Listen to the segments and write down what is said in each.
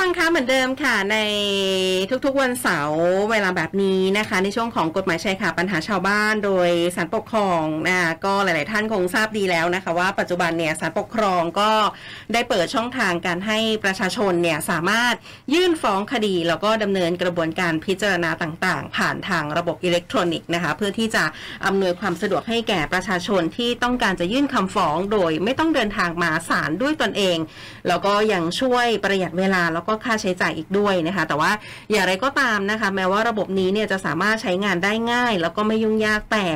ฟังคะเหมือนเดิมค่ะในทุกๆวันเสาร์เวลาแบบนี้นะคะ ในช่วงของกฎหมายชายคาปัญหาชาวบ้านโดยสารปกครองนะก็หลาย ๆ ท่านคงทราบดีแล้วนะคะ ว่าปัจจุบันเนี่ยสารปกครองก็ได้เปิดช่องทางการให้ประชาชนเนี่ยสามารถยื่นฟ้องคดีแล้วก็ดำเนินกระบวนการพิจารณาต่าง ๆ ผ่านทางระบบอิเล็กทรอนิกส์นะคะเพื่อที่จะอำนวยความสะดวกให้แก่ประชาชนที่ต้องการจะยื่นคำฟ้อง โดยไม่ต้องเดินทางมาศาลด้วยตนเอง แล้วก็ยังช่วยประหยัดเวลาแล้วก็ก็ค่าใช้จ่ายอีกด้วยนะคะ แต่ว่าอย่างไรก็ตามนะคะ แม้ว่าระบบนี้เนี่ยจะสามารถใช้งานได้ง่าย แล้วก็ไม่ยุ่งยากแต่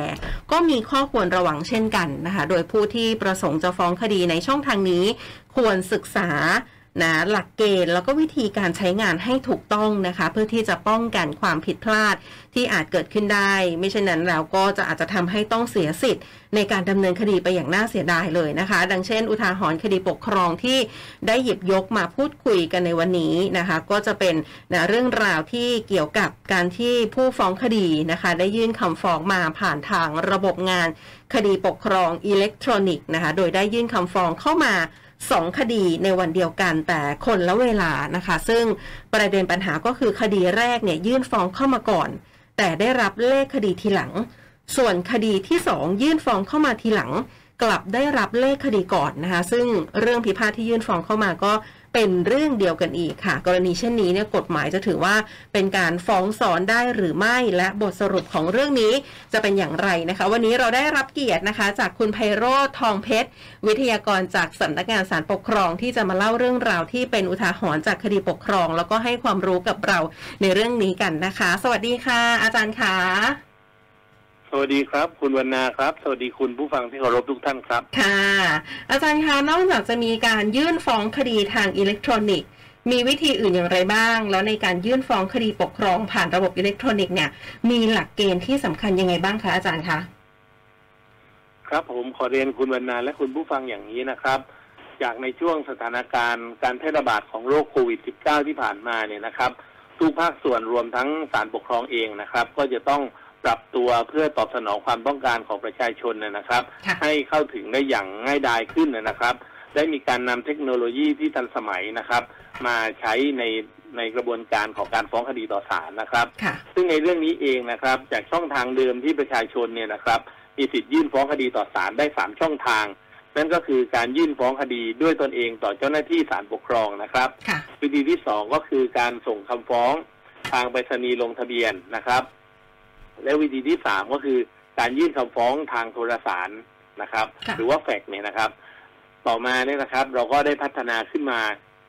ก็มีข้อควรระวังเช่นกันนะคะ โดยผู้ที่ประสงค์จะฟ้องคดีในช่องทางนี้ควรศึกษา นะหลักเกณฑ์แล้วก็วิธีการใช้งานให้ถูกต้องนะคะ เพื่อที่จะป้องกันความผิดพลาดที่อาจเกิดขึ้นได้ ไม่เช่นนั้นแล้วก็จะอาจจะทำให้ต้องเสียสิทธิ์ ในการดำเนินคดีไปอย่างน่าเสียดายเลยนะคะ ดังเช่น อุทาหรณ์คดีปกครองที่ได้หยิบยกมาพูดคุยกันในวันนี้นะคะ ก็จะเป็นนะเรื่องราวที่เกี่ยวกับการที่ผู้ฟ้องคดีนะคะ ได้ยื่นคำฟ้องมาผ่านทางระบบงานคดีปกครองอิเล็กทรอนิกส์นะคะ โดยได้ยื่นคำฟ้องเข้ามา สองคดีในวันเดียวกันแต่คนละเวลานะคะ ซึ่งประเด็นปัญหาก็คือคดีแรกเนี่ยยื่นฟ้องเข้ามาก่อน แต่ได้รับเลขคดีทีหลัง ส่วนคดีที่สองยื่นฟ้องเข้ามาทีหลัง กลับได้รับเลขคดีก่อนนะคะ ซึ่งเรื่องพิพาทที่ยื่นฟ้องเข้ามาก็ เป็นเรื่องเดียวกันอีกค่ะ กรณีเช่นนี้เนี่ยกฎหมายจะถือว่าเป็นการฟ้องสอนได้หรือไม่และบทสรุปของเรื่องนี้จะเป็นอย่างไรนะคะ วันนี้เราได้รับเกียรตินะคะ จากคุณไพโรธทองเพชร วิทยากรจากสำนักงานสารปกครองที่จะมาเล่าเรื่องราวที่เป็นอุทาหรณ์จากคดีปกครอง แล้วก็ให้ความรู้กับเราในเรื่องนี้กันนะคะ สวัสดีค่ะ อาจารย์คะ วัสดีครับ คุณวรรณาครับ สวัสดีคุณผู้ฟังที่เคารพทุกท่านครับ ค่ะ อาจารย์คะนอกจากจะมีการยื่นฟ้องคดีทางอิเล็กทรอนิกส์ มีวิธีอื่นอย่างไรบ้าง แล้วในการยื่นฟ้องคดีปกครองผ่านระบบอิเล็กทรอนิกส์เนี่ย มีหลักเกณฑ์ที่สำคัญยังไงบ้างคะอาจารย์คะ ครับผมขอเรียนคุณวรรณาและคุณผู้ฟังอย่างนี้นะครับ จากในช่วงสถานการณ์การแพร่ระบาดของโรคโควิด -19 ที่ผ่านมาเนี่ยนะครับ ทุกภาคส่วนรวมทั้งศาลปกครองเองนะครับ ก็จะต้อง ปรับตัวเพื่อตอบสนองความต้องการของประชาชนนะครับ ให้เข้าถึงได้อย่างง่ายดายขึ้นนะครับ ได้มีการนำเทคโนโลยีที่ทันสมัยนะครับ มาใช้ในในกระบวนการของการฟ้องคดีต่อศาลนะครับ ซึ่งในเรื่องนี้เองนะครับ จากช่องทางเดิมที่ประชาชนเนี่ยนะครับ มีสิทธิ์ยื่นฟ้องคดีต่อศาลได้สามช่องทาง นั่นก็คือการยื่นฟ้องคดีด้วยตนเองต่อเจ้าหน้าที่ศาลปกครองนะครับวิธีที่สองก็คือการส่งคำฟ้องทางไปรษณีย์ลงทะเบียนนะครับ และวิธีที่สามก็คือการยื่นคำฟ้องทางโทรสารนะครับ หรือว่าแฟกเนี่ยนะครับ ต่อมาเนี่ยนะครับ เราก็ได้พัฒนาขึ้นมา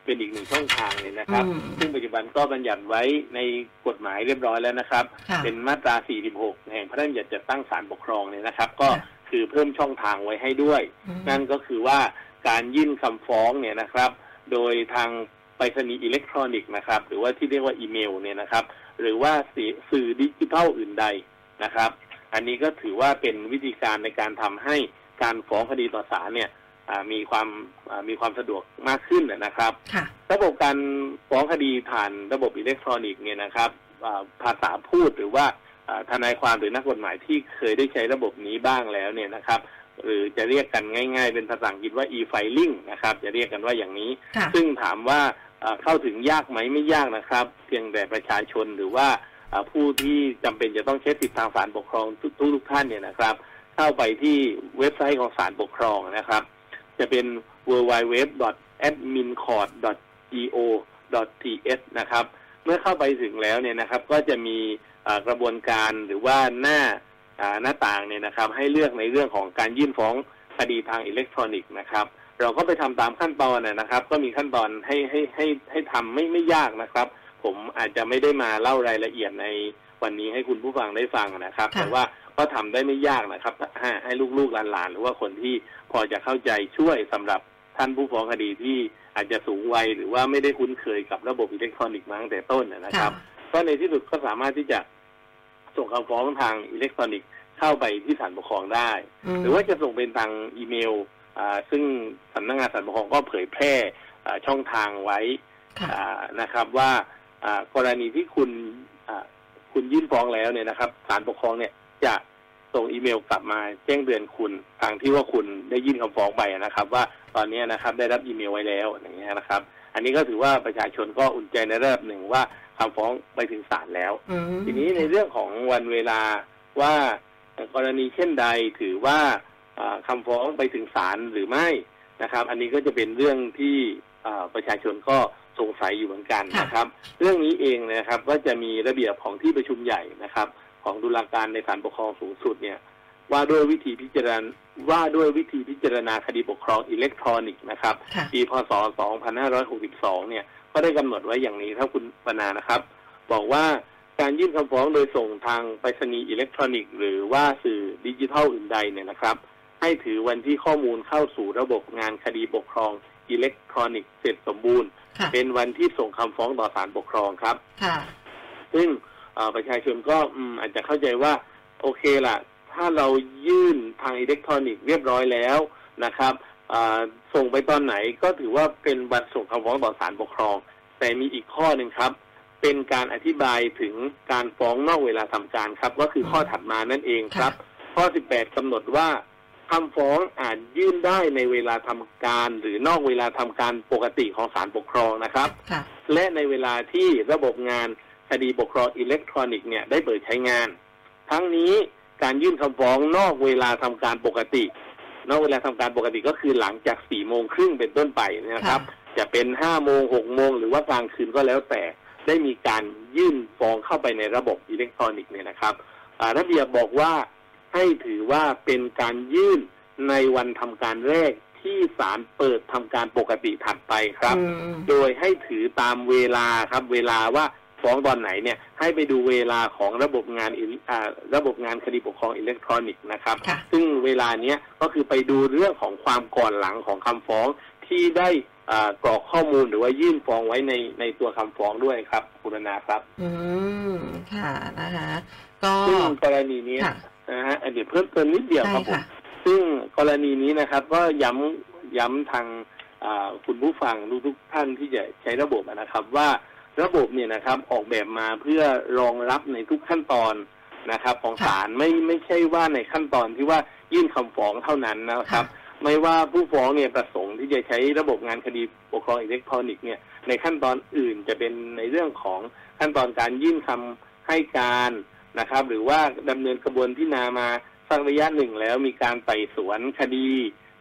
เป็นอีกหนึ่งช่องทางเลยนะครับ ซึ่งปัจจุบันก็บัญญัติไว้ในกฎหมายเรียบร้อยแล้วนะครับ เป็นมาตรา 46 แห่งพระราชบัญญัติจัดตั้งศาลปกครองเนี่ยนะครับ ก็คือเพิ่มช่องทางไว้ให้ด้วย นั่นก็คือว่าการยื่นคำฟ้องเนี่ยนะครับ โดยทาง ไปรษณีย์อิเล็กทรอนิกส์นะครับ หรือว่าที่เรียกว่าอีเมลเนี่ยนะครับ หรือว่าสื่อดิจิทัลอื่นใดนะครับ อันนี้ก็ถือว่าเป็นวิธีการในการทำให้การฟ้องคดีต่อศาลเนี่ยมีความมีความสะดวกมากขึ้นนะครับ ระบบการฟ้องคดีผ่านระบบอิเล็กทรอนิกส์เนี่ยนะครับภาษาพูดหรือว่าทนายความหรือนักกฎหมายที่เคยได้ใช้ระบบนี้บ้างแล้วเนี่ยนะครับ หรือจะเรียกกันง่าย ๆ เป็นภาษาอังกฤษว่า e-filing นะครับ จะเรียกกันว่าอย่างนี้ ซึ่งถามว่า เข้าถึงยากไหมไม่ยากนะครับ เพียงแต่ประชาชนหรือว่าผู้ที่จำเป็นจะต้องใช้สิทธิทางศาลปกครองทุกทุกท่านเนี่ยนะครับ เข้าไปที่เว็บไซต์ของศาลปกครองนะครับ จะเป็น www.admincourt.go.th นะครับ เมื่อเข้าไปถึงแล้วเนี่ยนะครับ ก็จะมีกระบวนการหรือว่าหน้าหน้าต่างเนี่ยนะครับ ให้เลือกในเรื่องของการยื่นฟ้องคดีทางอิเล็กทรอนิกส์นะครับ เราก็ไปทำตามขั้นตอนนะครับ ก็มีขั้นตอนให้ให้ให้ให้ทำไม่ไม่ยากนะครับ ผมอาจจะไม่ได้มาเล่ารายละเอียดในวันนี้ให้คุณผู้ฟังได้ฟังนะครับ แต่ว่าก็ทำได้ไม่ยากนะครับ ให้ลูกๆหลานๆหรือว่าคนที่พอจะเข้าใจช่วยสำหรับท่านผู้ฟ้องคดีที่อาจจะสูงวัยหรือว่าไม่ได้คุ้นเคยกับระบบอิเล็กทรอนิกส์มาตั้งแต่ต้นนะครับ ก็ในที่สุดก็สามารถที่จะส่งคำฟ้องทางอิเล็กทรอนิกส์เข้าไปที่ศาลปกครองได้ หรือว่าจะส่งเป็นทางอีเมล ซึ่งสำนักงานสารปกครองก็เผยแพร่ช่องทางไว้นะครับว่ากรณีที่คุณคุณยื่นฟ้องแล้วเนี่ยนะครับศาลปกครองเนี่ยจะส่งอีเมลกลับมาแจ้งเตือนคุณทางที่ว่าคุณได้ยื่นคำฟ้องไปนะครับ ว่าตอนนี้นะครับได้รับอีเมลไว้แล้วอย่างเงี้ยนะครับ อันนี้ก็ถือว่าประชาชนก็อุ่นใจในระดับหนึ่งว่าคำฟ้องไปถึงศาลแล้วอืมทีนี้ในเรื่องของวันเวลาว่ากรณีเช่นใดถือว่า อ่าคำฟ้องไปถึงศาลหรือไม่นะครับ อันนี้ก็จะเป็นเรื่องที่อ่าประชาชนก็สงสัยอยู่เหมือนกันนะครับ เรื่องนี้เองนะครับก็จะมีระเบียบของที่ประชุมใหญ่นะครับ ของตุลาการในศาลปกครองสูงสุดเนี่ยว่าด้วยวิธีพิจารณาว่าด้วยวิธีพิจารณาคดีปกครองอิเล็กทรอนิกส์นะครับค่ะปีพศ 2562 เนี่ยก็ได้กำหนดไว้อย่างนี้ครับคุณปนานะครับ บอกว่าการยื่นคำฟ้องโดยส่งทางไปรษณีย์อิเล็กทรอนิกส์หรือว่าสื่อดิจิทัลอื่นใดเนี่ยนะครับ ให้ถือวันที่ข้อมูลเข้าสู่ระบบงานคดีปกครองอิเล็กทรอนิกส์เสร็จสมบูรณ์ค่ะเป็นวันที่ส่งคำฟ้องต่อศาลปกครองครับค่ะซึ่งเอ่อประชาชนก็อืมอาจจะเข้าใจว่า โอเคล่ะ ถ้าเรายื่นทางอิเล็กทรอนิกส์เรียบร้อยแล้วนะครับอ่าส่งไปตอนไหนก็ถือว่าเป็นวันส่งคำฟ้องต่อศาลปกครอง แต่มีอีกข้อหนึ่งครับ เป็นการอธิบายถึงการฟ้องนอกเวลาทำการครับ ก็คือข้อถัดมานั่นเองครับ ข้อ 18กำหนดว่า คำฟ้องอาจยื่นได้ในเวลาทำการหรือนอกเวลาทำการปกติของศาลปกครองนะครับค่ะและในเวลาที่ระบบงานคดีปกครองอิเล็กทรอนิกส์เนี่ยได้เปิดใช้งาน ทั้งนี้การยื่นคำฟ้องนอกเวลาทำการปกติ นอกเวลาทำการปกติก็คือหลังจากสี่โมงครึ่งเป็นต้นไปนะครับ จะเป็นห้าโมงหกโมงหรือว่ากลางคืนก็แล้วแต่ได้มีการยื่นฟ้องเข้าไปในระบบอิเล็กทรอนิกส์เนี่ยนะครับอ่าระเบียบบอกว่า ให้ถือว่าเป็นการยื่นในวันทำการแรกที่ศาลเปิดทำการปกติถัดไปครับอืมโดยให้ถือตามเวลาครับ เวลาว่าฟ้องตอนไหนเนี่ยให้ไปดูเวลาของระบบงานอิอ่าระบบงานคดีปกครองอิเล็กทรอนิกส์นะครับค่ะซึ่งเวลาเนี้ยก็คือไปดูเรื่องของความก่อนหลังของคำฟ้องที่ได้อ่ากรอกข้อมูลหรือว่ายื่นฟ้องไว้ในในตัวคำฟ้องด้วยครับ คุณนาครับ อืมค่ะนะคะก็ซึ่งกรณีเนี้ยค่ะ นะฮะเดี๋ยวเพิ่มเติมนิดเดียวได้ครับผมค่ะซึ่งกรณีนี้นะครับ ก็ย้ำย้ำทางอ่าคุณผู้ฟังทุกๆท่านที่จะใช้ระบบนะครับ ว่าระบบเนี่ยนะครับออกแบบมาเพื่อรองรับในทุกขั้นตอนนะครับ ของค่ะศาลไม่ไม่ใช่ว่าในขั้นตอนที่ว่ายื่นคำฟ้องเท่านั้นนะครับ ไม่ว่าผู้ฟ้องเนี่ยประสงค์ที่จะใช้ระบบงานคดีปกครองอิเล็กทรอนิกส์เนี่ยในขั้นตอนอื่นจะเป็นในเรื่องของขั้นตอนการยื่นคำให้การ นะครับ หรือว่าดำเนินกระบวนพิจารณามาสักระยะหนึ่งแล้วมีการไต่สวนคดี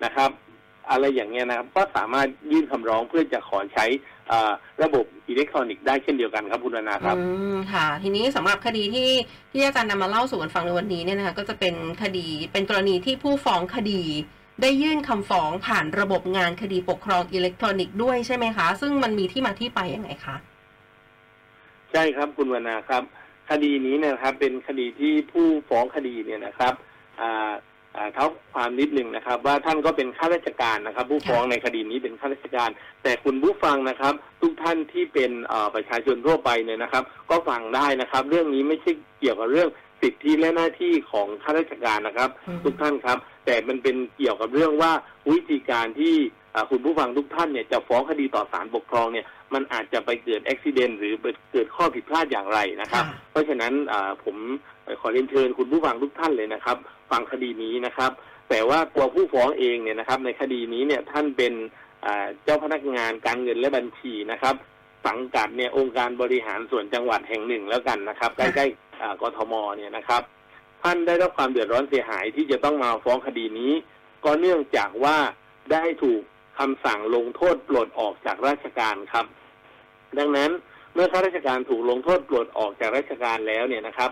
นะครับ อะไรอย่างเงี้ยนะครับ ก็สามารถยื่นคำร้องเพื่อจะขอใช้อ่าระบบอิเล็กทรอนิกส์ได้เช่นเดียวกันครับคุณนานาครับ อืมค่ะ ทีนี้สำหรับคดีที่ที่อาจารย์นำมาเล่าสู่กันฟังในวันนี้เนี่ยนะคะก็จะเป็นคดีเป็นกรณีที่ผู้ฟ้องคดี ได้ยื่นคำฟ้องผ่านระบบงานคดีปกครองอิเล็กทรอนิกส์ด้วยใช่ไหมคะ ซึ่งมันมีที่มาที่ไปยังไงคะ ใช่ครับคุณวรรณาครับ คดีนี้เนยนะครับ เป็นคดีที่ผู้ฟ้องคดีเนี่ยนะครับอ่าอ่าเท่าความนิดหนึ่งนะครับ ว่าท่านก็เป็นข้าราชการนะครับ ผู้ฟ้องในคดีนี้เป็นข้าราชการ แต่คุณผู้ฟังนะครับ ทุกท่านที่เป็นเอ่อประชาชนทั่วไปเนี่ยนะครับ ก็ฟังได้นะครับ เรื่องนี้ไม่ใช่เกี่ยวกับเรื่องสิทธิและหน้าที่ของข้าราชการนะครับอืมทุกท่านครับ แต่มันเป็นเกี่ยวกับเรื่องว่าวิธีการที่อ่าคุณผู้ฟังทุกท่านเนี่ยจะฟ้องคดีต่อศาลปกครองเนี่ย มันอาจจะไปเกิดอุบิเหตุหรือเกิดข้อผิดพลาดอย่างไรนะครับค่ะเพราะฉะนั้นอ่าผมขอเรียนเชิญคุณผู้ฟังทุกท่านเลยนะครับ ฟังคดีนี้นะครับ แต่ว่าตัวผู้ฟ้องเองเนี่ยนะครับ ในคดีนี้เนี่ยท่านเป็นอ่าเจ้าพนักงานการเงินและบัญชีนะครับ สังกัดเนี่ยองค์การบริหารส่วนจังหวัดแห่งหนึ่งแล้วกันนะครับ ใกล้ๆอ่ากทมเนี่ยนะครับ ท่านได้รับความเดือดร้อนเสียหายที่จะต้องมาฟ้องคดีนี้ ก็เนื่องจากว่าได้ถูก คำสั่งลงโทษปลดออกจากราชการครับ ดังนั้นเมื่อข้าราชการถูกลงโทษปลดออกจากราชการแล้วเนี่ยนะครับ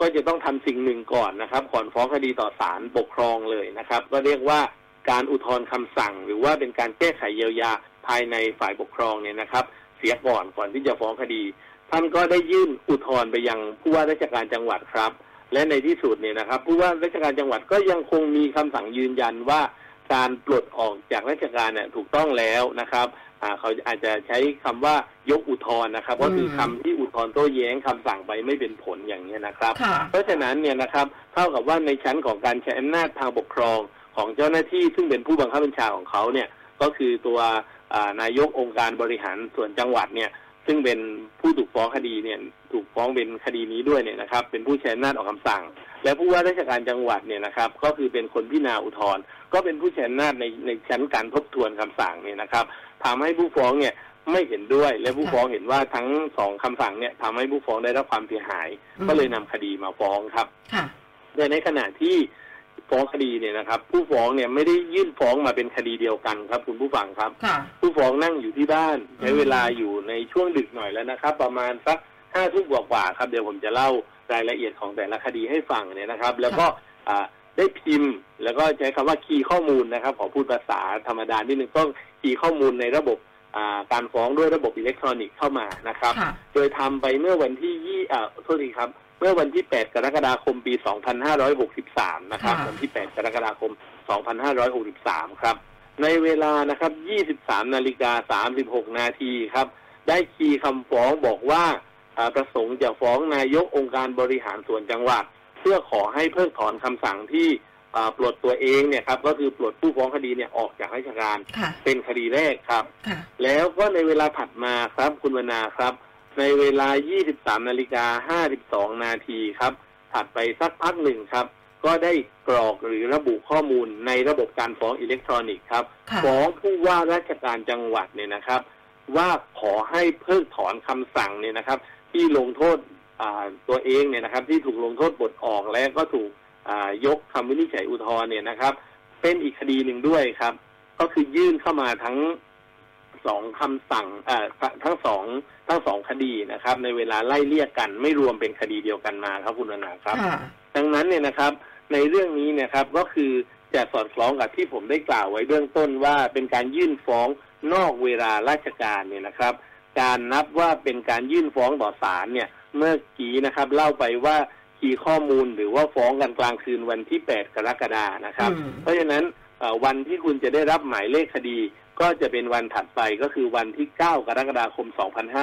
ก็จะต้องทำสิ่งหนึ่งก่อนนะครับ ก่อนฟ้องคดีต่อศาลปกครองเลยนะครับ ก็เรียกว่าการอุทธรณ์คำสั่ง หรือว่าเป็นการแก้ไขเยียวยาภายในฝ่ายปกครองเนี่ยนะครับ เสียก่อนก่อนที่จะฟ้องคดี ท่านก็ได้ยื่นอุทธรณ์ไปยังผู้ว่าราชการจังหวัดครับ และในที่สุดเนี่ยนะครับ ผู้ว่าราชการจังหวัดก็ยังคงมีคำสั่งยืนยันว่า การปลดออกจากราชการเนี่ยถูกต้องแล้วนะครับอ่าเขาอาจจะใช้คำว่ายกอุทธรณ์นะครับก็คือคำที่อุทธรณ์โต้แย้งคำสั่งไปไม่เป็นผลอย่างนี้ยนะครับค่ะเพราะฉะนั้นเนี่ยนะครับเท่ากับว่าในชั้นของการใช้อำนาจทางปกครองของเจ้าหน้าที่ซึ่งเป็นผู้บังคับบัญชาของเขาเนี่ยก็คือตัวอ่านายกองค์การบริหารส่วนจังหวัดเนี่ย ซึ่งเป็นผู้ถูกฟ้องคดีเนี่ยถูกฟ้องเป็นคดีนี้ด้วยเนี่ยนะครับ เป็นผู้ใช้อำนาจออกคำสั่ง และผู้ว่าราชการจังหวัดเนี่ยนะครับ ก็คือเป็นคนพิจารณาอุทธรณ์ก็เป็นผู้ใช้อำนาจในในชั้นการทบทวนคำสั่งเนี่ยนะครับทำให้ผู้ฟ้องเนี่ยไม่เห็นด้วยและผู้ฟ้องเห็นว่าทั้งสองคำสั่งเนี่ยทำให้ผู้ฟ้องได้รับความเสียหายอืมก็เลยนำคดีมาฟ้องครับค่ะแต่ในขณะที่ ฟ้องคดีเนี่ยนะครับ ผู้ฟ้องเนี่ยไม่ได้ยื่นฟ้องมาเป็นคดีเดียวกันครับ คุณผู้ฟังครับ ค่ะ ผู้ฟ้องนั่งอยู่ที่บ้านใช้อืมเวลาอยู่ในช่วงดึกหน่อยแล้วนะครับ ประมาณสักห้าทุ่มกว่าๆครับเดี๋ยวผมจะเล่ารายละเอียดของแต่ละคดีให้ฟังเนี่ยนะครับ แล้วก็อ่าได้พิมพ์ แล้วก็ใช้คำว่าคีย์ข้อมูลนะครับขอพูดภาษาธรรมดานิดนึงก็คีย์ข้อมูลในระบบอ่าการฟ้องด้วยระบบอิเล็กทรอนิกส์เข้ามานะครับค่ะโดยทำไปเมื่อวันที่ยี่อ่าโทษทีครับ เมื่อวันที่ 8 กรกฎาคม ปี 2563 นะครับค่ะวันที่ 8 กรกฎาคม 2563 ครับ ในเวลานะครับ 23 นาฬิกา 36 นาทีครับ ได้คีย์คำฟ้องบอกว่าอ่าประสงค์จะฟ้องนายกองค์การบริหารส่วนจังหวัด เพื่อขอให้เพิกถอนคำสั่งที่อ่าปลดตัวเองเนี่ยครับก็คือปลดผู้ฟ้องคดีเนี่ยออกจากราชการค่ะเป็นคดีแรกครับค่ะแล้วก็ในเวลาถัดมาครับคุณวรรณาครับ ในเวลา 23 นาฬิกา 52 นาทีครับ ถัดไปสักพักหนึ่งครับ ก็ได้กรอกหรือระบุข้อมูลในระบบการฟ้องอิเล็กทรอนิกส์ครับค่ะฟ้องผู้ว่าราชการจังหวัดเนี่ยนะครับ ว่าขอให้เพิกถอนคำสั่งเนี่ยนะครับ ที่ลงโทษอ่าตัวเองเนี่ยนะครับ ที่ถูกลงโทษบทออกและก็ถูกอ่ายกคำวินิจฉัยอุทธรณ์เนี่ยนะครับ เป็นอีกคดีหนึ่งด้วยครับ ก็คือยื่นเข้ามาทั้ง สองคำสั่งเอ่อทั้งสองทั้งสองคดีนะครับ ในเวลาไล่เลี่ยกัน ไม่รวมเป็นคดีเดียวกันมาครับคุณวรรณาครับค่ะดังนั้นเนี่ยนะครับ ในเรื่องนี้เนะครับก็คือจะสอดคล้องกับที่ผมได้กล่าวไว้เบื้องต้นว่าเป็นการยื่นฟ้องนอกเวลาราชการเนี่ยนะครับ การนับว่าเป็นการยื่นฟ้องต่อศาลเนี่ย เมื่อกี้นะครับ เล่าไปว่าคีย์ข้อมูลหรือว่าฟ้องกันกลางคืนวันที่ 8 กรกฎานะครับอืมเพราะฉะนั้นเอ่อวันที่คุณจะได้รับหมายเลขคดี ก็จะเป็นวันถัดไปก็คือวันที่ 9 กรกฎาคม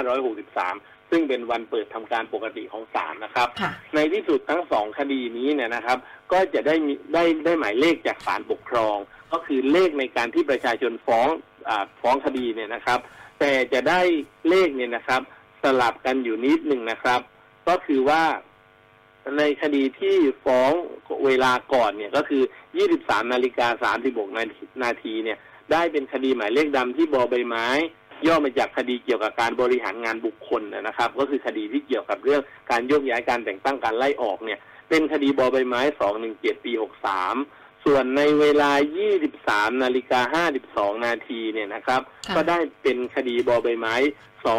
2563 ซึ่งเป็นวันเปิดทำการปกติของศาลนะครับค่ะในที่สุดทั้งสองคดีนี้เนี่ยนะครับ ก็จะได้มีได้ได้หมายเลขจากศาลปกครอง ก็คือเลขในการที่ประชาชนฟ้องอาฟ้องคดีเนี่ยนะครับ แต่จะได้เลขเนี่ยนะครับ สลับกันอยู่นิดหนึ่งนะครับ ก็คือว่าในคดีที่ฟ้องเวลาก่อนเนี่ยก็คือ 23 นาฬิกา 36 นาทีนาทีเนี่ย ได้เป็นคดีหมายเลขดำที่บอใบไม้ ย่อมาจากคดีเกี่ยวกับการบริหารงานบุคคลนะครับ ก็คือคดีที่เกี่ยวกับเรื่องการโยกย้ายการแต่งตั้งการไล่ออกเนี่ย เป็นคดีบอใบไม้217ปี63ส่วนในเวลา 23 นาฬิกา 52 นาทีเนี่ยนะครับค่ะก็ได้เป็นคดีบอใบไม้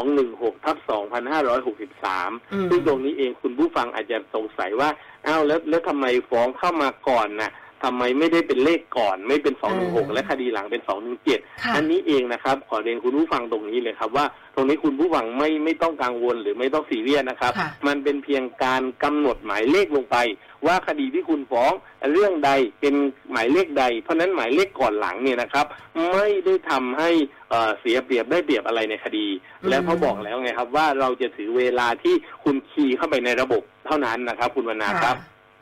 216 ทับ 2563อืมซึ่งตรงนี้เองคุณผู้ฟังอาจจะสงสัยว่า อ้าวแล้วแล้วทำไมฟ้องเข้ามาก่อนนะ ทำไมไม่ได้เป็นเลขก่อนไม่เป็น216และคดีหลังเป็น217ค่ะอันนี้เองนะครับ ขอเรียนคุณผู้ฟังตรงนี้เลยครับว่า ตรงนี้คุณผู้ฟังไม่ไม่ต้องกังวลหรือไม่ต้องซีเรียสนะครับค่ะมันเป็นเพียงการกำหนดหมายเลขลงไป ว่าคดีที่คุณฟ้องเรื่องใดเป็นหมายเลขใด เพราะฉะนั้นหมายเลขก่อนหลังเนี่ยนะครับ ไม่ได้ทำให้เอ่อเสียเปรียบได้เปรียบอะไรในคดีอืมแล้วเขาบอกแล้วไงครับ ว่าเราจะถือเวลาที่คุณคีย์เข้าไปในระบบเท่านั้นนะครับ คุณวรรณาครับ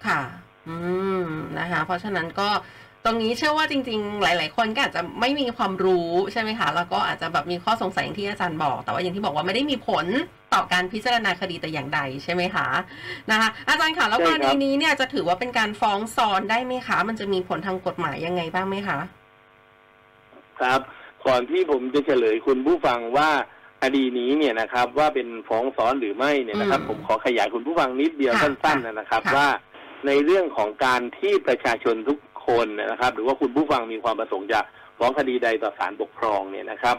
ค่ะ อืมนะคะ เพราะฉะนั้นก็ตรงนี้เชื่อว่าจริง ๆ หลาย ๆ คนก็อาจจะไม่มีความรู้ใช่ไหมคะ แล้วก็อาจจะแบบมีข้อสงสัยอย่างที่อาจารย์บอก แต่ว่าอย่างที่บอกว่าไม่ได้มีผลต่อการพิจารณาคดีแต่อย่างใดใช่ไหมคะนะคะ อาจารย์ค่ะแล้วใช่กครัรบณีนี้เนี่ยจะถือว่าเป็นการฟ้องซ้อนได้ไหมคะ มันจะมีผลทางกฎหมายยังไงบ้างไหมคะ ครับ ก่อนที่ผมจะเฉลยคุณผู้ฟังว่าคดีนี้เนี่ยนะครับ ว่าเป็นฟ้องซ้อนหรือไม่เนี่ยนะครับอืมผมขอขยายคุณผู้ฟังนิดเดียวค่ะสั้นๆนะครับค่ะว่า ในเรื่องของการที่ประชาชนทุกคนนะครับ หรือว่าคุณผู้ฟังมีความประสงค์จะฟ้องคดีใดต่อศาลปกครองเนี่ยนะครับ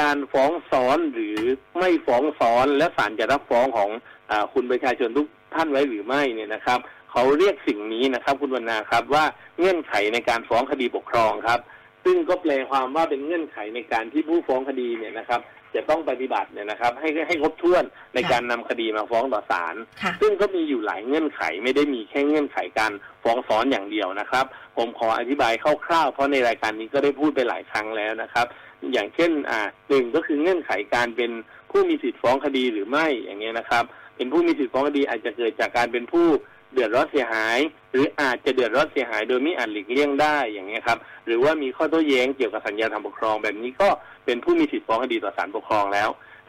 การฟ้องซ้อนหรือไม่ฟ้องซ้อนและศาลจะรับฟ้องของอคุณประชาชนทุกท่านไว้หรือไม่เนี่ยนะครับเขาเรียกสิ่งนี้นะครับ คุณวรรณาครับว่าเงื่อนไขในการฟ้องคดีปกครองครับ ซึ่งก็แปลความว่าเป็นเงื่อนไขในการที่ผู้ฟ้องคดีเนี่ยนะครับ จะต้องปฏิบัติเนี่ยนะครับ ให้ให้ครบถ้วนในค่ะการนำคดีมาฟ้องต่อศาลค่ะซึ่งก็มีอยู่หลายเงื่อนไขไม่ได้มีแค่เงื่อนไขการฟ้องซ้อนอย่างเดียวนะครับ ผมขออธิบายคร่าวๆเพราะในรายการนี้ก็ได้พูดไปหลายครั้งแล้วนะครับ อย่างเช่นอ่าหนึ่งก็คือเงื่อนไขการเป็นผู้มีสิทธิฟ้องคดีหรือไม่อย่างเงี้ยนะครับ เป็นผู้มีสิทธิฟ้องคดีอาจจะเกิดจากการเป็นผู้ เดือดร้อนเสียหาย หรืออาจจะเดือดร้อนเสียหาย โดยไม่อาจหลีกเลี่ยงได้อย่างเงี้ยครับ หรือว่ามีข้อโต้แย้งเกี่ยวกับสัญญาทางปกครอง แบบนี้ก็เป็นผู้มีสิทธิฟ้องคดีต่อศาลปกครองแล้ว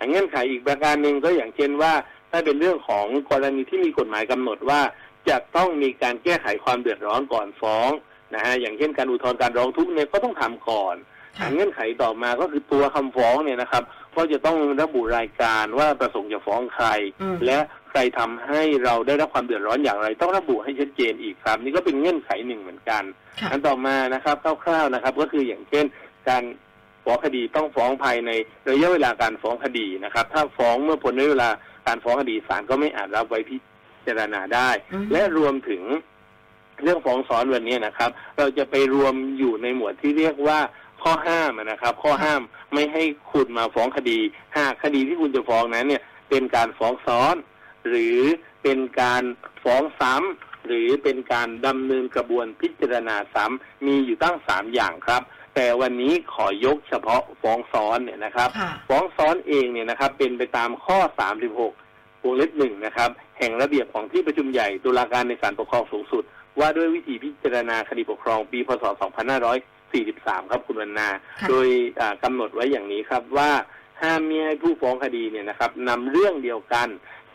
เงื่อนไขอีกประการหนึ่งก็อย่างเช่นว่า ถ้าเป็นเรื่องของกรณีที่มีกฎหมายกำหนดว่า จะต้องมีการแก้ไขความเดือดร้อนก่อนฟ้องนะฮะอย่างเช่นการอุทธรณ์การร้องทุกข์เนี่ยก็ต้องทำก่อนค่ะเงื่อนไขต่อมาก็คือตัวคำฟ้องเนี่ยนะครับ ก็จะต้องระบุรายการว่าประสงค์จะฟ้องใครอืมและใครทำให้เราได้รับความเดือดร้อนอย่างไร ต้องระบุให้ชัดเจนอีกครับ นี่ก็เป็นเงื่อนไขหนึ่งเหมือนกันค่ะอันต่อมานะครับคร่าวๆนะครับ ก็คืออย่างเช่น การฟ้องคดีต้องฟ้องภายในระยะเวลาการฟ้องคดีนะครับ ถ้าฟ้องเมื่อพ้นระยะเวลาการฟ้องคดีศาลก็ไม่อาจรับไว้พิจารณาได้อืมและรวมถึงเรื่องฟ้องซ้อนวันนี้นะครับ เราจะไปรวมอยู่ในหมวดที่เรียกว่าข้อห้ามนะครับ ข้อห้ามไม่ให้คุณมาฟ้องคดีหากคดีที่คุณจะฟ้องนั้นเนี่ย เป็นการฟ้องซ้อน หรือเป็นการฟ้องซ้ำหรือเป็นการดำเนินกระบวนพิจารณาซ้ำมีอยู่ตั้งสามอย่างครับ แต่วันนี้ขอยกเฉพาะฟ้องซ้อนเนี่ยนะครับค่ะฟ้องซ้อนเองเนี่ยนะครับ เป็นไปตามข้อ 36วงเล็บหนึ่งนะครับ แห่งระเบียบของที่ประชุมใหญ่ตุลาการในศาลปกครองสูงสุด ว่าด้วยวิธีพิจารณาคดีปกครองปีพศ 2543 ครับคุณวรรณาค่ะโดยอ่ากำหนดไว้อย่างนี้ครับว่าห้ามมิให้ผู้ฟ้องคดีเนี่ยนะครับนำเรื่องเดียวกัน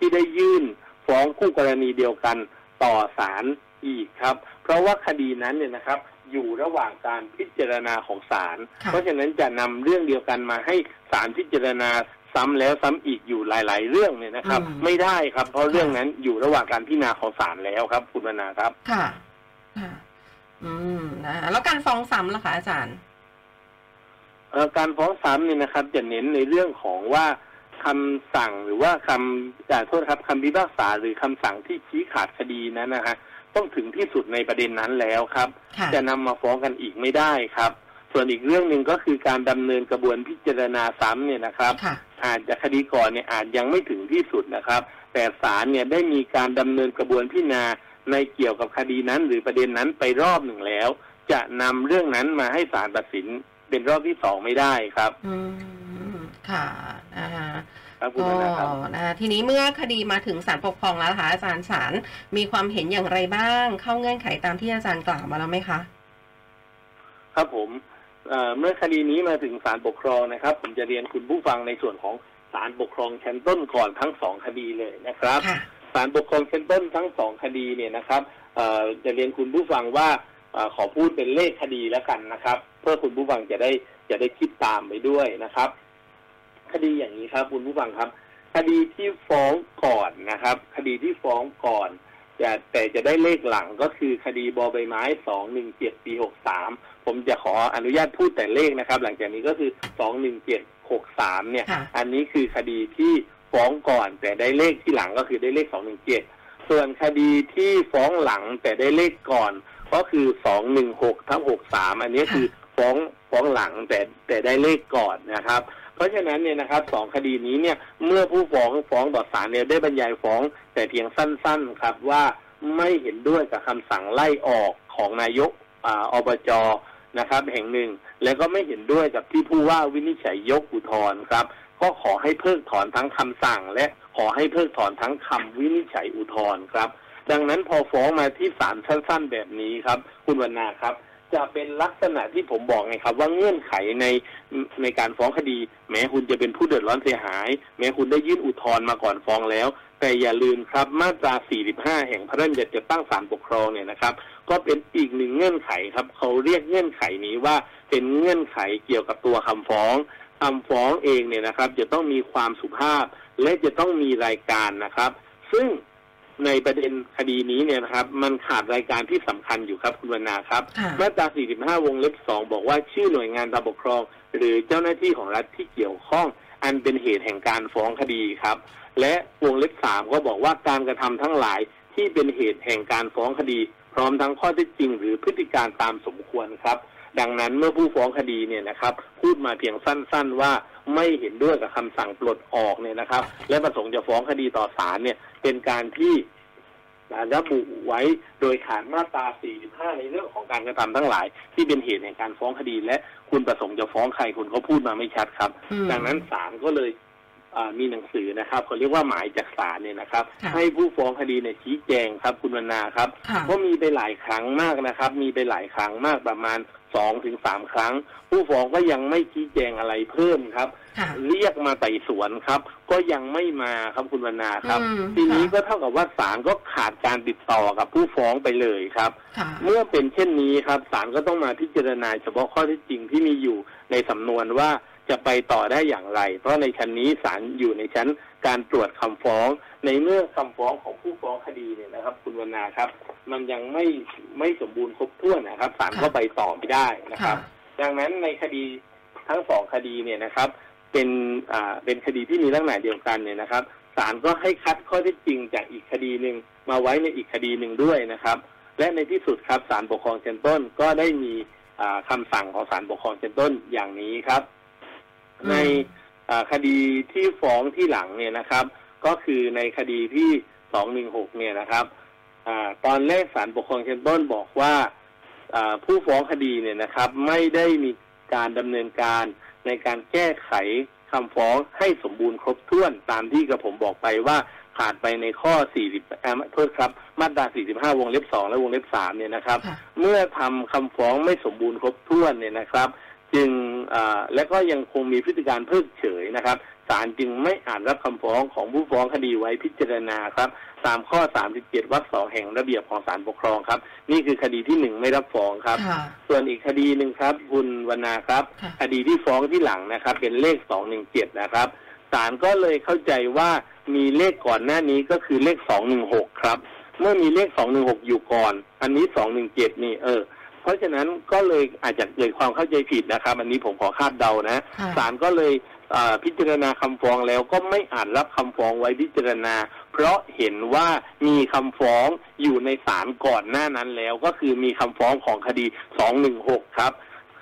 ที่ได้ยื่นฟ้องคู่กรณีเดียวกันต่อศาลอีกครับ เพราะว่าคดีนั้นเนี่ยนะครับอยู่ระหว่างการพิจารณาของศาลค่ะเพราะฉะนั้นจะนำเรื่องเดียวกันมาให้ศาลพิจารณาซ้ำแล้วซ้ำอีกอยู่หลาย ๆ เรื่องเนี่ยนะครับอืมไม่ได้ครับ เพราะเรื่องนั้นอยู่ระหว่างการพิจารณาของศาลแล้วครับ คุณวรรณาครับค่ะค่ะ อืมนะแล้วการฟ้องซ้ำล่ะคะอาจารย์เอ่อการฟ้องซ้ำเนี่ยนะครับ จะเน้นในเรื่องของว่า คำสั่งหรือว่าคำอ่าโทษครับคำพิพากษาหรือคำสั่งที่ชี้ขาดคดีนั้นนะฮะต้องถึงที่สุดในประเด็นนั้นแล้วครับค่ะจะนำมาฟ้องกันอีกไม่ได้ครับ ส่วนอีกเรื่องหนึ่งก็คือการดำเนินกระบวนพิจารณาซ้ำเนี่ยนะครับค่ะอาจจะคดีก่อนเนี่ยอาจยังไม่ถึงที่สุดนะครับ แต่ศาลเนี่ยได้มีการดำเนินกระบวนพิจารณาในเกี่ยวกับคดีนั้น หรือประเด็นนั้นไปรอบหนึ่งแล้ว จะนำเรื่องนั้นมาให้ศาลตัดสินเป็นรอบที่สองไม่ได้ครับอืม ค่ะนะคะครับคุณก็วรรณาครับนะทีนี้เมื่อคดีมาถึงศาลปกครองแล้วนะคะอาจารย์ศาลมีความเห็นอย่างไรบ้าง เข้าเงื่อนไขตามที่อาจารย์กล่าวมาแล้วไหมคะ ครับผมเอ่อเมื่อคดีนี้มาถึงศาลปกครองนะครับ ผมจะเรียนคุณผู้ฟังในส่วนของศาลปกครองชั้นต้นก่อนทั้งสองคดีเลยนะครับค่ะศาลปกครองชั้นต้นทั้งสองคดีเนี่ยนะครับเอ่อจะเรียนคุณผู้ฟังว่าเออขอพูดเป็นเลขคดีแล้วกันนะครับ เพื่อคุณผู้ฟังจะได้จะได้คิดตามไปด้วยนะครับ คดีอย่างนี้ครับ คุณผู้ฟังครับ คดีที่ฟ้องก่อนนะครับ คดีที่ฟ้องก่อนจะแต่จะได้เลขหลังก็คือคดีบอใบไม้สองหนึ่งเจ็ดปีหกสามผมจะขออนุญาตพูดแต่เลขนะครับ หลังจากนี้ก็คือสองหนึ่งเจ็ดหกสามเนี่ยค่ะอันนี้คือคดีที่ฟ้องก่อน แต่ได้เลขที่หลังก็คือได้เลขสองหนึ่งเจ็ดส่วนคดีที่ฟ้องหลังแต่ได้เลขก่อน ก็คือสองหนึ่งหกทั้งหกสามอันนี้คือฟ้องฟ้องหลังแต่แต่ได้เลขก่อนนะครับ เพราะฉะนั้นเนี่ยนะครับสองคดีนี้เนี่ยเมื่อผู้ฟ้องฟ้องต่อศาลเนี่ยได้บรรยายฟ้อง แต่เพียงสั้น ๆครับว่าไม่เห็นด้วยกับคำสั่งไล่ออกของนายกออบจนะครับ แห่งหนึ่ง แล้วก็ไม่เห็นด้วยกับที่ผู้ว่าวินิจฉัยยกอุทธรณ์ครับ ก็ขอให้เพิกถอนทั้งคำสั่ง และขอให้เพิกถอนทั้งคำวินิจฉัยอุทธรณ์ครับ ดังนั้นพอฟ้องมาที่ศาลสั้น ๆ แบบนี้ครับ คุณวรรณาครับ จะเป็นลักษณะที่ผมบอกไงครับ ว่าเงื่อนไขในในการฟ้องคดี แม้คุณจะเป็นผู้เดือดร้อนเสียหาย แม้คุณได้ยื่นอุทธรณ์มาก่อนฟ้องแล้ว แต่อย่าลืมครับมาตรา 45 แห่งพระราชบัญญัติจะตั้งศาลปกครองเนี่ยนะครับ ก็เป็นอีกหนึ่งเงื่อนไขครับ เขาเรียกเงื่อนไขนี้ว่าเป็นเงื่อนไขเกี่ยวกับตัวคำฟ้องคำฟ้องเองเนี่ยนะครับ จะต้องมีความสุภาพ และจะต้องมีรายการนะครับ ซึ่ง ในประเด็นคดีนี้เนี่ยนะครับ มันขาดรายการที่สำคัญอยู่ครับคุณวรรณาครับค่ะมาตรา 45 วงเล็บ 2 บอกว่าชื่อหน่วยงานตามปกครอง หรือเจ้าหน้าที่ของรัฐที่เกี่ยวข้อง อันเป็นเหตุแห่งการฟ้องคดีครับ และวงเล็บ 3 ก็บอกว่าการกระทำทั้งหลายที่เป็นเหตุแห่งการฟ้องคดี พร้อมทั้งข้อเท็จจริง หรือพฤติการตามสมควรครับ ดังนั้นเมื่อผู้ฟ้องคดีเนี่ยนะครับพูดมาเพียงสั้น ๆ ว่าไม่เห็นด้วยกับคำสั่งปลดออกเนี่ยนะครับ และประสงค์จะฟ้องคดีต่อศาลเนี่ยเป็นการที่ระบุไว้โดยขาดมาตรา 45 ในเรื่องของการกระทำทั้งหลาย ที่เป็นเหตุแห่งการฟ้องคดี และคุณประสงค์จะฟ้องใครคุณก็พูดมาไม่ชัดครับอืมดังนั้นศาลก็เลยอ่า มีหนังสือนะครับเขาเรียกว่าหมายจากศาลเนี่ยนะครับค่ะให้ผู้ฟ้องคดีเนี่ยชี้แจงครับคุณวรรณาครับค่ะเพราะมีไปหลายครั้งมากนะครับ มีไปหลายครั้งมากประมาณสองถึงสามครั้ง ผู้ฟ้องก็ยังไม่ชี้แจงอะไรเพิ่มครับค่ะเรียกมาไต่สวนครับ ก็ยังไม่มาครับคุณวรรณาครับอืมทีนี้ค่ะก็เท่ากับว่าศาลก็ขาดการติดต่อกับผู้ฟ้องไปเลยครับค่ะเมื่อเป็นเช่นนี้ครับศาลก็ต้องมาพิจารณาเฉพาะข้อเท็จจริงที่มีอยู่ในสำนวนว่า จะไปต่อได้อย่างไร เพราะในชั้นนี้ศาลอยู่ในชั้นการตรวจคำฟ้อง ในเมื่อคำฟ้องของผู้ฟ้องคดีเนี่ยนะครับ คุณวรรณาครับ มันยังไม่ไม่สมบูรณ์ครบถ้วนนะครับศาลก็ไปต่อไม่ได้นะครับ ดังนั้นในคดีทั้งสองคดีเนี่ยนะครับ เป็นอ่าเป็นคดีที่มีลักษณะเดียวกันเนี่ยนะครับศาลก็ให้คัดข้อเท็จจริงจากอีกคดีหนึ่งมาไว้ในอีกคดีหนึ่งด้วยนะครับ และในที่สุดครับศาลปกครองชั้นต้นก็ได้มีอ่าคำสั่งของศาลปกครองชั้นต้นอย่างนี้ครับอืม ในอ่าคดีที่ฟ้องที่หลังเนี่ยนะครับ ก็คือในคดีที่สองหนึ่งหกเนี่ยนะครับอาตอนแรกศาลปกครองชั้นต้นบอกว่าอ่าผู้ฟ้องคดีเนี่ยนะครับ ไม่ได้มีการดำเนินการในการแก้ไขคำฟ้องให้สมบูรณ์ครบถ้วนตามที่กระผมบอกไปว่าขาดไปในข้อ 40อ่าโทษครับ มาตรา 45 วงเล็บ 2 และวงเล็บ 3 เนี่ยนะครับค่ะเมื่อทำคำฟ้องไม่สมบูรณ์ครบถ้วนเนี่ยนะครับ จึงอ่าและก็ยังคงมีพฤติการเพิกเฉยนะครับศาลจึงไม่อ่านรับคำฟ้องของผู้ฟ้องคดีไว้พิจารณาครับ ตามข้อ 37วรรคสองแห่งระเบียบของศาลปกครองครับ นี่คือคดีที่หนึ่งไม่รับฟ้องครับค่ะส่วนอีกคดีหนึ่งครับ คุณวรรณาครับค่ะคดีที่ฟ้องที่หลังนะครับ เป็นเลข217นะครับศาลก็เลยเข้าใจว่ามีเลขก่อนหน้านี้ก็คือเลข216ครับ เมื่อมีเลข216อยู่ก่อน อันนี้217นี่เออ เพราะฉะนั้นก็เลยอาจจะเกิดความเข้าใจผิดนะครับอันนี้ผมขอคาดเดานะค่ะศาลก็เลยอ่าพิจารณาคำฟ้องแล้วก็ไม่อ่านรับคำฟ้องไว้พิจารณา เพราะเห็นว่ามีคำฟ้องอยู่ในศาลก่อนหน้านั้นแล้ว ก็คือมีคำฟ้องของคดี 216 ครับ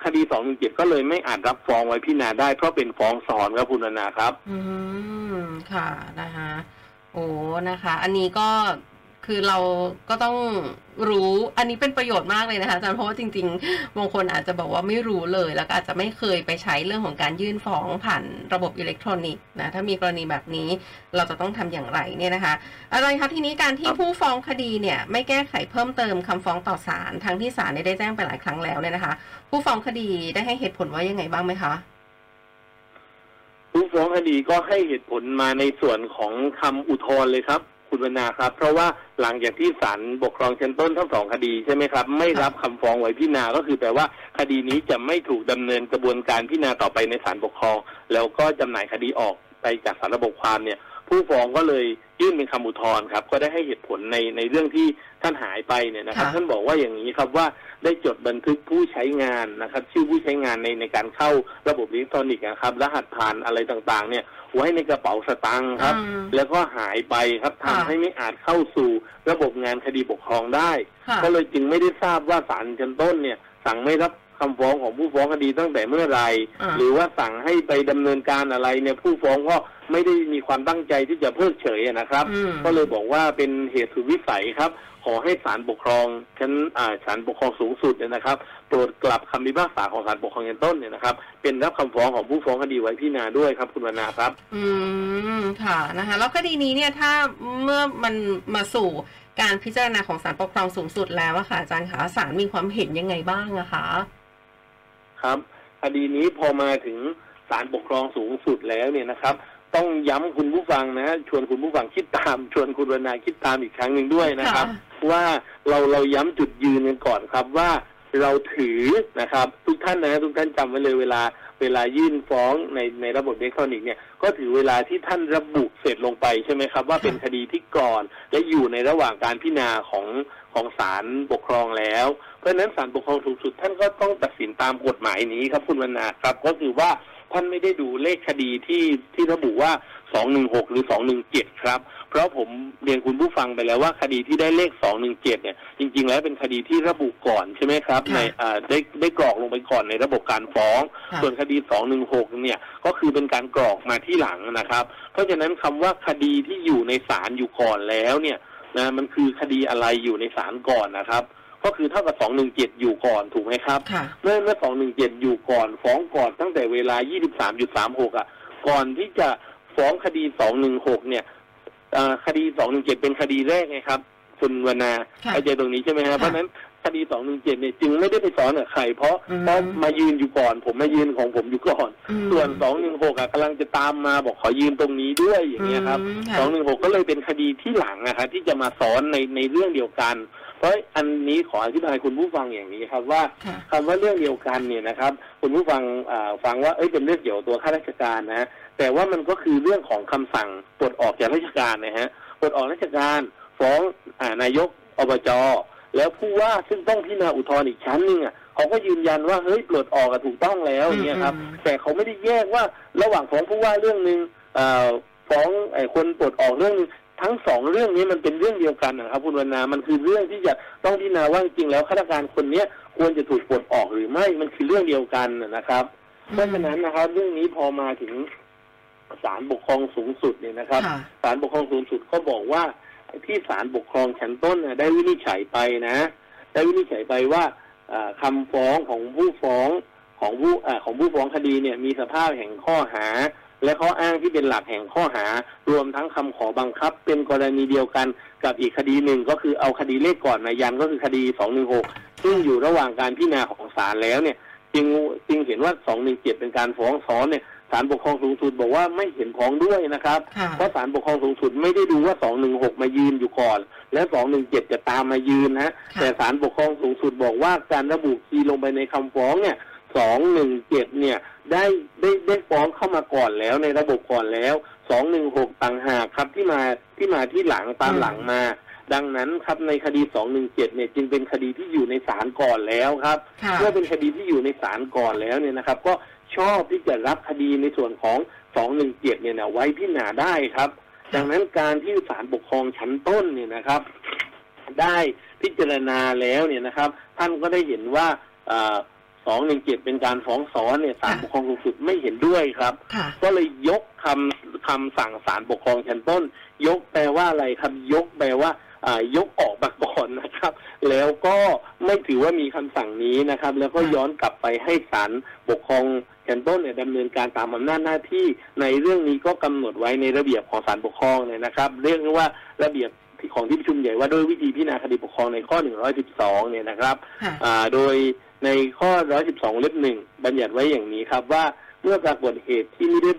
คดี 217 ก็เลยไม่อาจรับฟ้องไว้พิจารณาได้ เพราะเป็นฟ้องซ้อนครับคุณวรรณาครับ อืมค่ะนะคะโอ้นะคะ อันนี้ก็ คือเราก็ต้องรู้ อันนี้เป็นประโยชน์มากเลยนะคะอาจารย์เพราะว่าจริงๆบางคนอาจจะบอกว่าไม่รู้เลย แล้วก็อาจจะไม่เคยไปใช้เรื่องของการยื่นฟ้องผ่านระบบอิเล็กทรอนิกส์นะถ้ามีกรณีแบบนี้เราจะต้องทำอย่างไรเนี่ยนะคะอาจารคะทีนี้การที่ผู้ฟ้องคดีเนี่ยไม่แก้ไขเพิ่มเติมคำฟ้องต่อศาลทั้งที่ศาลได้แจ้งไปหลายครั้งแล้วเนี่ยนะคะ ผู้ฟ้องคดีได้ให้เหตุผลว่ายังไงบ้างไหมคะผู้ฟ้องคดีก็ให้เหตุผลมาในส่วนของคำอุทธรณ์เลยครับ คุณวรรณาครับ เพราะว่าหลังจากที่ศาลปกครองชั้นต้นทั้งสองคดีใช่ไหมครับ ไม่รับคำฟ้องไว้พิจารณาก็คือแปลว่าคดีนี้จะไม่ถูกดำเนินกระบวนการพิจารณาต่อไปในศาลปกครอง แล้วก็จำหน่ายคดีออกไปจากศาลระบบความเนี่ย ผู้ฟ้องก็เลยยื่นเป็นคำอุทธรณ์ครับ ก็ได้ให้เหตุผลในในเรื่องที่ท่านหายไปเนี่ยนะครับค่ะท่านบอกว่าอย่างนี้ครับว่าได้จดบันทึกผู้ใช้งานนะครับ ชื่อผู้ใช้งานในในการเข้าระบบอิเล็กทรอนิกส์นะครับ รหัสผ่านอะไรต่างๆ เนี่ยไว้ในกระเป๋าสตางค์ครับอืมแล้วก็หายไปครับทำค่ะให้ไม่อาจเข้าสู่ระบบงานคดีปกครองได้ค่ะก็เลยจึงไม่ได้ทราบว่าศาลชั้นต้นเนี่ยสั่งไม่รับ คำฟ้องของผู้ฟ้องคดีตั้งแต่เมื่อไหรอ่าหรือว่าสั่งให้ไปดำเนินการอะไรเนี่ยผู้ฟ้องก็ไม่ได้มีความตั้งใจที่จะเพิกเฉยอะนะครับอืมก็เลยบอกว่าเป็นเหตุสุดวิสัยครับ ขอให้ศาลปกครองชั้นอ่าศาลปกครองสูงสุดเนี่ยนะครับ โปรดกลับคำพิพากษาของศาลปกครองชั้นต้นเนี่ยนะครับ เป็นรับคำฟ้องของผู้ฟ้องคดีไว้พิจารณาด้วยครับ คุณวรรณาครับ อืมค่ะนะคะ แล้วคดีนี้เนี่ยถ้าเมื่อมันมาสู่การพิจารณาของศาลปกครองสูงสุดแล้วอะค่ะอาจารย์คะศาลมีความเห็นยังไงบ้างอะคะ ครับคดีนี้พอมาถึงศาลปกครองสูงสุดแล้วเนี่ยนะครับ ต้องย้ำคุณผู้ฟังนะฮะชวนคุณผู้ฟังคิดตาม ชวนคุณวรรณาคิดตามอีกครั้งหนึ่งด้วยนะครับ ว่าเราเราย้ำจุดยืนกันก่อนครับว่าเราถือนะครับ ทุกท่านนะทุกท่านจำไว้เลยเวลาเวลายื่นฟ้องในในระบบอิเล็กทรอนิกส์เนี่ยก็ถือเวลาที่ท่านระบุเสร็จลงไปใช่ไหมครับ ว่าเป็นคดีที่ก่อนและอยู่ในระหว่างการพิจารณาของของศาลปกครองแล้ว เพราะฉะนั้นศาลปกครองสูงสุดท่านก็ต้องตัดสินตามกฎหมายนี้ครับคุณวรรณาครับ ก็คือว่าท่านไม่ได้ดูเลขคดีที่ที่ระบุว่า216หรือ217ครับ เพราะผมเรียนคุณผู้ฟังไปแล้วว่าคดีที่ได้เลข217เนี่ย จริง ๆ แล้วเป็นคดีที่ระบุก่อนใช่ไหมครับค่ะในอ่าได้ได้กรอกลงไปก่อนในระบบการฟ้องค่ะส่วนคดี216เนี่ยก็คือเป็นการกรอกมาที่หลังนะครับ เพราะฉะนั้นคำว่าคดีที่อยู่ในศาลอยู่ก่อนแล้วเนี่ยนะมันคือคดีอะไรอยู่ในศาลก่อนนะครับ ก็คือเท่ากับ217อยู่ก่อนถูกไหมครับค่ะเมื่อเมื่อ217อยู่ก่อนฟ้องก่อนตั้งแต่เวลา23.36อะ ก่อนที่จะฟ้องคดี216เนี่ยเอ่อคดี217เป็นคดีแรกไงครับ คุณวรรณาค่ะเข้าใจตรงนี้ใช่ไหมครับค่ะเพราะฉะนั้นคดีสองหนึ่งเจ็ดเนี่ยจึงไม่ได้ไปซ้อนกับใครเพราะอืมเพราะมายืนอยู่ก่อน ผมมายืนของผมอยู่ก่อนอืมส่วนสองหนึ่งหกกำลังจะตามมาบอกขอยืนตรงนี้ด้วยอย่างเงี้ยครับอืมค่ะสองหนึ่งหกก็เลยเป็นคดีที่หลังนะครับที่จะมาซ้อนในในเรื่องเดียวกัน เพราะอันนี้ขออธิบายคุณผู้ฟังอย่างนี้ครับ ว่าค่ะคำว่าเรื่องเดียวกันเนี่ยนะครับ คุณผู้ฟังอ่าฟังว่าเอ้ยเป็นเรื่องเกี่ยวกับตัวข้าราชการนะแต่ว่ามันก็คือเรื่องของคำสั่งปลดออกจากราชการนะฮะปลดออกราชการฟ้องอานายกอบจแล้วผู้ว่าซึ่งต้องพิจารณาอุทธรณ์อีกชั้นหนึ่งอะเขาก็ยืนยันว่าเฮ้ยปลดออกอะถูกต้องแล้วอย่างเงี้ยครับอืมแต่เขาไม่ได้แยกว่าระหว่างฟ้องผู้ว่าเรื่องหนึ่งเอ่อฟ้องไอ้คนปลดออกเรื่องหนึ่ง ทั้งสองเรื่องนี้มันเป็นเรื่องเดียวกันนะครับคุณวรรณามันคือเรื่องที่จะต้องพิจารณาว่าจริงๆแล้วข้าราชการคนเนี้ยควรจะถูกปลดออกหรือไม่มันคือเรื่องเดียวกันนะครับ เพราะฉะนั้นนะครับ เรื่องนี้พอมาถึงศาลปกครองสูงสุดเนี่ยนะครับค่ะศาลปกครองสูงสุดก็บอกว่าที่ศาลปกครองชั้นต้นน่ะได้วินิจฉัยไปนะ ได้วินิจฉัยไปว่าอ่าคำาฟ้องของผู้ฟ้องของผู้อาของผู้ฟ้องคดีเนี่ยมีสภาพแห่งข้อหา และข้ออ้างที่เป็นหลักแห่งข้อหา รวมทั้งคำขอบังคับ เป็นกรณีเดียวกันกับอีกคดีหนึ่งก็คือเอาคดีเลขก่อนมายันก็คือคดี216ซึ่งอยู่ระหว่างการพิจารณาของศาลแล้วเนี่ยจึงจึงเห็นว่า217เป็นการฟ้องซ้อนเนี่ยศาลปกครองสูงสุดบอกว่าไม่เห็นพ้องด้วยนะครับค่ะเพราะศาลปกครองสูงสุดไม่ได้ดูว่า 216 มายืนอยู่ก่อน และ217 จะตามมายืนนะค่ะแต่ศาลปกครองสูงสุดบอกว่าการระบุคีย์ลงไปในคำฟ้องเนี่ย 217เนี่ยได้ได้ได้ฟ้องเข้ามาก่อนแล้วในระบบก่อนแล้ว216ต่างหากครับที่มาที่มาที่หลังตามหลังมา ดังนั้นครับในคดี217เนี่ยจึงเป็นคดีที่อยู่ในศาลก่อนแล้วครับค่ะเมื่อเป็นคดีที่อยู่ในศาลก่อนแล้วเนี่ยนะครับ ก็ชอบที่จะรับคดีในส่วนของ217เนี่ยนะไว้พิจารณาได้ครับ ดังนั้นการที่ศาลปกครองชั้นต้นเนี่ยนะครับ ได้พิจารณาแล้วเนี่ยนะครับ ท่านก็ได้เห็นว่า สองหนึ่งเจ็ดเป็นการฟ้องซ้อนเนี่ยศาลปกครองสูงสุดไม่เห็นด้วยครับค่ะก็เลยยกคำคำสั่งศาลปกครองชั้นต้น ยกแปลว่าอะไรครับยกแปลว่าอ่ายกออกมาก่อนนะครับ แล้วก็ไม่ถือว่ามีคำสั่งนี้นะครับ แล้วก็ย้อนกลับไปให้ศาลปกครองชั้นต้นเนี่ยดำเนินการตามอำนาจหน้าที่ในเรื่องนี้ก็กำหนดไว้ในระเบียบของศาลปกครองเนี่ยนะครับ เรียกว่าระเบียบของที่ประชุมใหญ่ว่าด้วยวิธีพิจารณาคดีปกครองในข้อ 112 เนี่ยนะครับค่ะอ่าโดย ในข้อ 112 เล็บหนึ่งบัญญัติไว้อย่างนี้ครับว่าเมื่อปรากฏเหตุที่ไม่ได้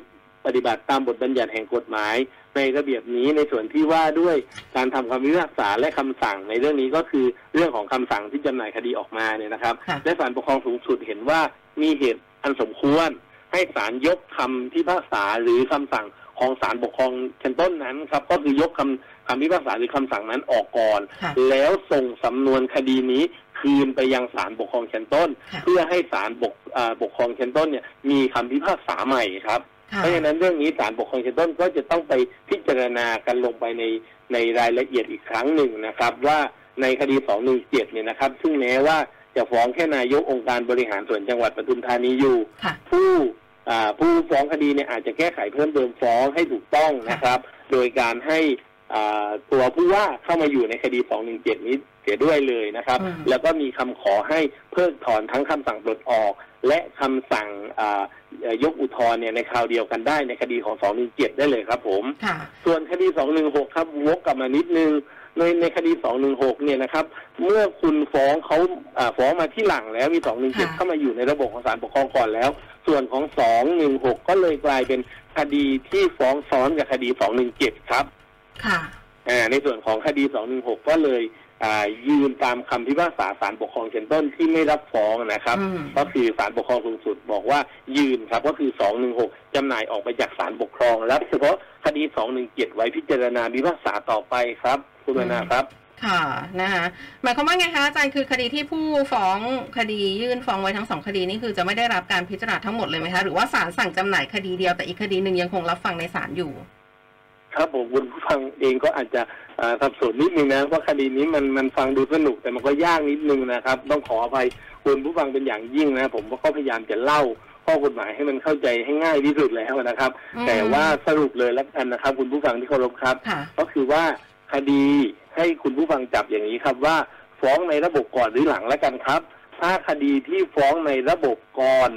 ปฏิบัติตามบทบัญญัติแห่งกฎหมาย ในระเบียบนี้ในส่วนที่ว่าด้วยการทำคำพิพากษาและคำสั่งในเรื่องนี้ก็คือเรื่องของคำสั่งที่จำหน่ายคดีออกมาเนี่ยนะครับค่ะและศาลปกครองสูงสุดเห็นว่ามีเหตุอันสมควร ให้ศาลยกคำพิพากษาหรือคำสั่งของศาลปกครองชั้นต้นนั้นครับ ก็คือยกคำคำพิพากษาหรือคำสั่งนั้นออกก่อนค่ะแล้วส่งสำนวนคดีนี้ คืนไปยังศาลปกครองชั้นต้นค่ะเพื่อให้ศาลปกอ่าปกครองชั้นต้นเนี่ยมีคำพิพากษาใหม่ครับค่ะเพราะฉะนั้นเรื่องนี้ศาลปกครองชั้นต้นก็จะต้องไปพิจารณากันลงไปในในรายละเอียดอีกครั้งหนึ่งนะครับ ว่าในคดี 217 เนี่ยนะครับ ซึ่งแม้ว่าจะฟ้องแค่นายกองค์การบริหารส่วนจังหวัดปทุมธานีอยู่ค่ะผู้อ่าผู้ฟ้องคดีเนี่ยอาจจะแก้ไขเพิ่มเติมฟ้องให้ถูกต้องนะครับ โดยการให้อ่าตัวผู้ว่าเข้ามาอยู่ในคดี 217 นี้ เสียด้วยเลยนะครับอืมแล้วก็มีคำขอให้เพิกถอนทั้งคำสั่งปลดออก และคำสั่งอ่าเอ่อยกอุทธรณ์เนี่ยในคราวเดียวกันได้ในคดีของ 217 ได้เลยครับผมค่ะส่วนคดี 216 ครับวกกลับมานิดนึงในในคดี 216 เนี่ยนะครับ เมื่อคุณฟ้องเขาอ่าฟ้องมาที่หลังแล้วมีค่ะ217 เข้ามาอยู่ในระบบของศาลปกครองก่อนแล้ว ส่วนของ 216 ก็เลยกลายเป็นคดีที่ฟ้องซ้อนกับคดี 217 ครับ ค่ะอ่า ในส่วนของคดี 216 ก็เลยอ่ายืนตามคำพิพากษาศาลปกครองชั้นต้นที่ไม่รับฟ้องนะครับอืมก็คือศาลปกครองสูงสุดบอกว่ายืนครับก็คือ 216 จำหน่ายออกไปจากศาลปกครอง รับเฉพาะคดี 217 ไว้พิจารณาพิพากษาต่อไปครับ คุณวรรณาครับ ค่ะนะคะหมายความว่าไงคะอาจารย์คือคดีที่ผู้ฟ้องคดียื่นฟ้องไว้ทั้งสองคดีนี่คือจะไม่ได้รับการพิจารณาทั้งหมดเลยไหมคะหรือว่าศาลสั่งจำหน่ายคดีเดียวแต่อีกคดีหนึ่งยังคงรับฟังในศาลอยู่ ครับผมคุณผู้ฟังเองก็อาจจะอ่าสับสนนิดนึงนะว่าคดีนี้มันมันฟังดูสนุกแต่มันก็ยากนิดนึงนะครับ ต้องขออภัยคุณผู้ฟังเป็นอย่างยิ่งนะ ผมก็พยายามจะเล่าข้อกฎหมายให้มันเข้าใจให้ง่ายที่สุดแล้วนะครับอืมแต่ว่าสรุปเลยแล้วกันนะครับ คุณผู้ฟังที่เคารพครับค่ะก็คือว่าคดีให้คุณผู้ฟังจับอย่างนี้ครับว่าฟ้องในระบบก่อนหรือหลังแล้วกันครับ ถ้าคดีที่ฟ้องในระบบก่อน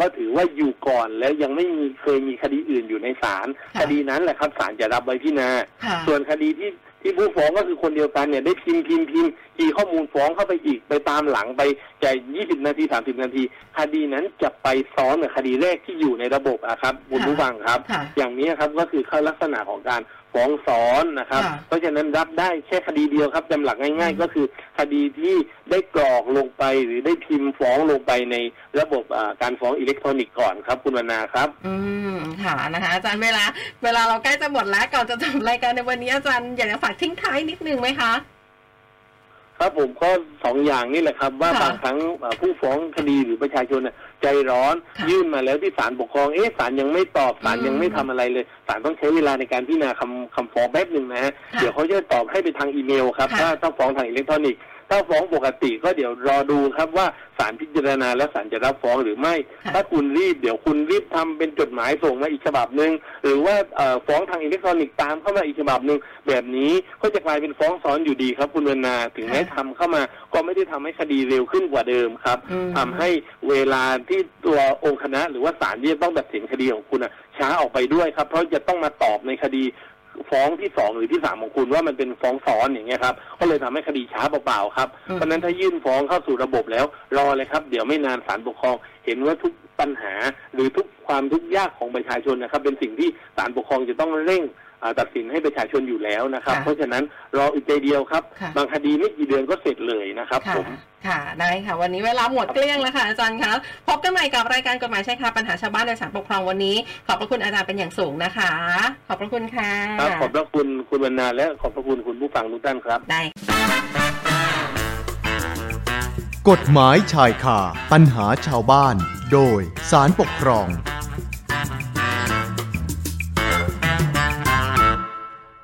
ก็ถือว่าอยู่ก่อนแล้วยังไม่มีเคยมีคดีอื่นอยู่ในศาลค่ะคดีนั้นแหละครับศาลจะรับไว้พิจารณาค่ะส่วนคดีที่ที่ผู้ฟ้องก็คือคนเดียวกันเนี่ยได้พิมพ์พิมพ์พิมพ์คีย์ข้อมูลฟ้องเข้าไปอีกไปตามหลังไปจะ20นาที30นาที คดีนั้นจะไปซ้อนกับคดีแรกที่อยู่ในระบบอะครับคุณค่ะผู้ฟังครับค่ะอย่างนี้ครับก็คือเข้าลักษณะของการ ฟ้องซ้อนนะครับ ค่ะเพราะฉะนั้นรับได้แค่คดีเดียวครับจำหลักง่าย ๆ ก็คือคดีที่ได้กรอกลงไปหรือได้พิมพ์ฟ้องลงไปในระบบอ่าการฟ้องอิเล็กทรอนิกส์ก่อนครับ คุณวรรณาครับ อืมค่ะนะคะ อาจารย์เวลา เวลาเราใกล้จะหมดแล้วก่อนจะจบรายการในวันนี้อาจารย์อยากจะฝากทิ้งท้ายนิดนึงไหมคะ ครับผมก็สองอย่างนี่แหละครับ ว่าค่ะบางครั้งเอ่อผู้ฟ้องคดีหรือประชาชนน่ะ ใจร้อนค่ะ ยื่นมาแล้วที่ศาลปกครองเอ๊ะศาลยังไม่ตอบศาลอืมยังไม่ทำอะไรเลยศาลต้องใช้เวลาในการพิจารณาคำคำฟ้องแป๊บหนึ่งนะฮะค่ะเดี๋ยวเขาจะตอบให้ไปทางอีเมลครับค่ะ ถ้าถ้าฟ้องทางอิเล็กทรอนิกส์ ถ้าฟ้องปกติก็เดี๋ยวรอดูครับว่าศาลพิจารณาแล้วศาลจะรับฟ้องหรือไม่ค่ะถ้าคุณรีบเดี๋ยวคุณรีบทำเป็นจดหมายส่งมาอีกฉบับหนึ่งหรือว่าเอ่อฟ้องทางอิเล็กทรอนิกส์ตามเข้ามาอีกฉบับหนึ่งแบบนี้ก็จะกลายเป็นฟ้องซ้อนอยู่ดีครับ คุณวรรณาถึงแม้ทำเข้ามา ก็ไม่ได้ทำให้คดีเร็วขึ้นกว่าเดิมครับอืมทำให้เวลาที่ตัวองค์คณะ หรือว่าศาลที่จะต้องตัดสินคดีของคุณน่ะช้าออกไปด้วยครับ เพราะจะต้องมาตอบในคดี ฟ้องที่สองหรือที่สามของคุณว่ามันเป็นฟ้องซ้อนอย่างเงี้ยครับก็เลยทำให้คดีช้าเปล่าๆครับอืมเพราะฉะนั้นถ้ายื่นฟ้องเข้าสู่ระบบแล้วรอเลยครับ เดี๋ยวไม่นานศาลปกครอง เห็นว่าทุกปัญหาหรือทุกความทุกข์ยากของประชาชนนะครับ เป็นสิ่งที่ศาลปกครองจะต้องเร่งอ่า ตัดสินให้ประชาชนอยู่แล้วนะครับ ค่ะเพราะฉะนั้นรออีกใจเดียวครับ ค่ะ บางคดีไม่กี่เดือนก็เสร็จเลยนะครับค่ะผม ค่ะได้ค่ะ วันนี้เวลาหมดเกลี้ยงแล้วค่ะอาจารย์คะพบกันใหม่กับรายการกฎหมายใช่ค่ะปัญหาชาวบ้านโดยสารปกครองวันนี้ ขอบพระคุณอาจารย์เป็นอย่างสูงนะคะ ขอบพระคุณค่ะครับ ขอบพระคุณคุณวรรณาและขอบพระคุณคุณผู้ฟังทุกท่านครับ ได้ กฎหมายชายคาปัญหาชาวบ้าน โดยสารปกครอง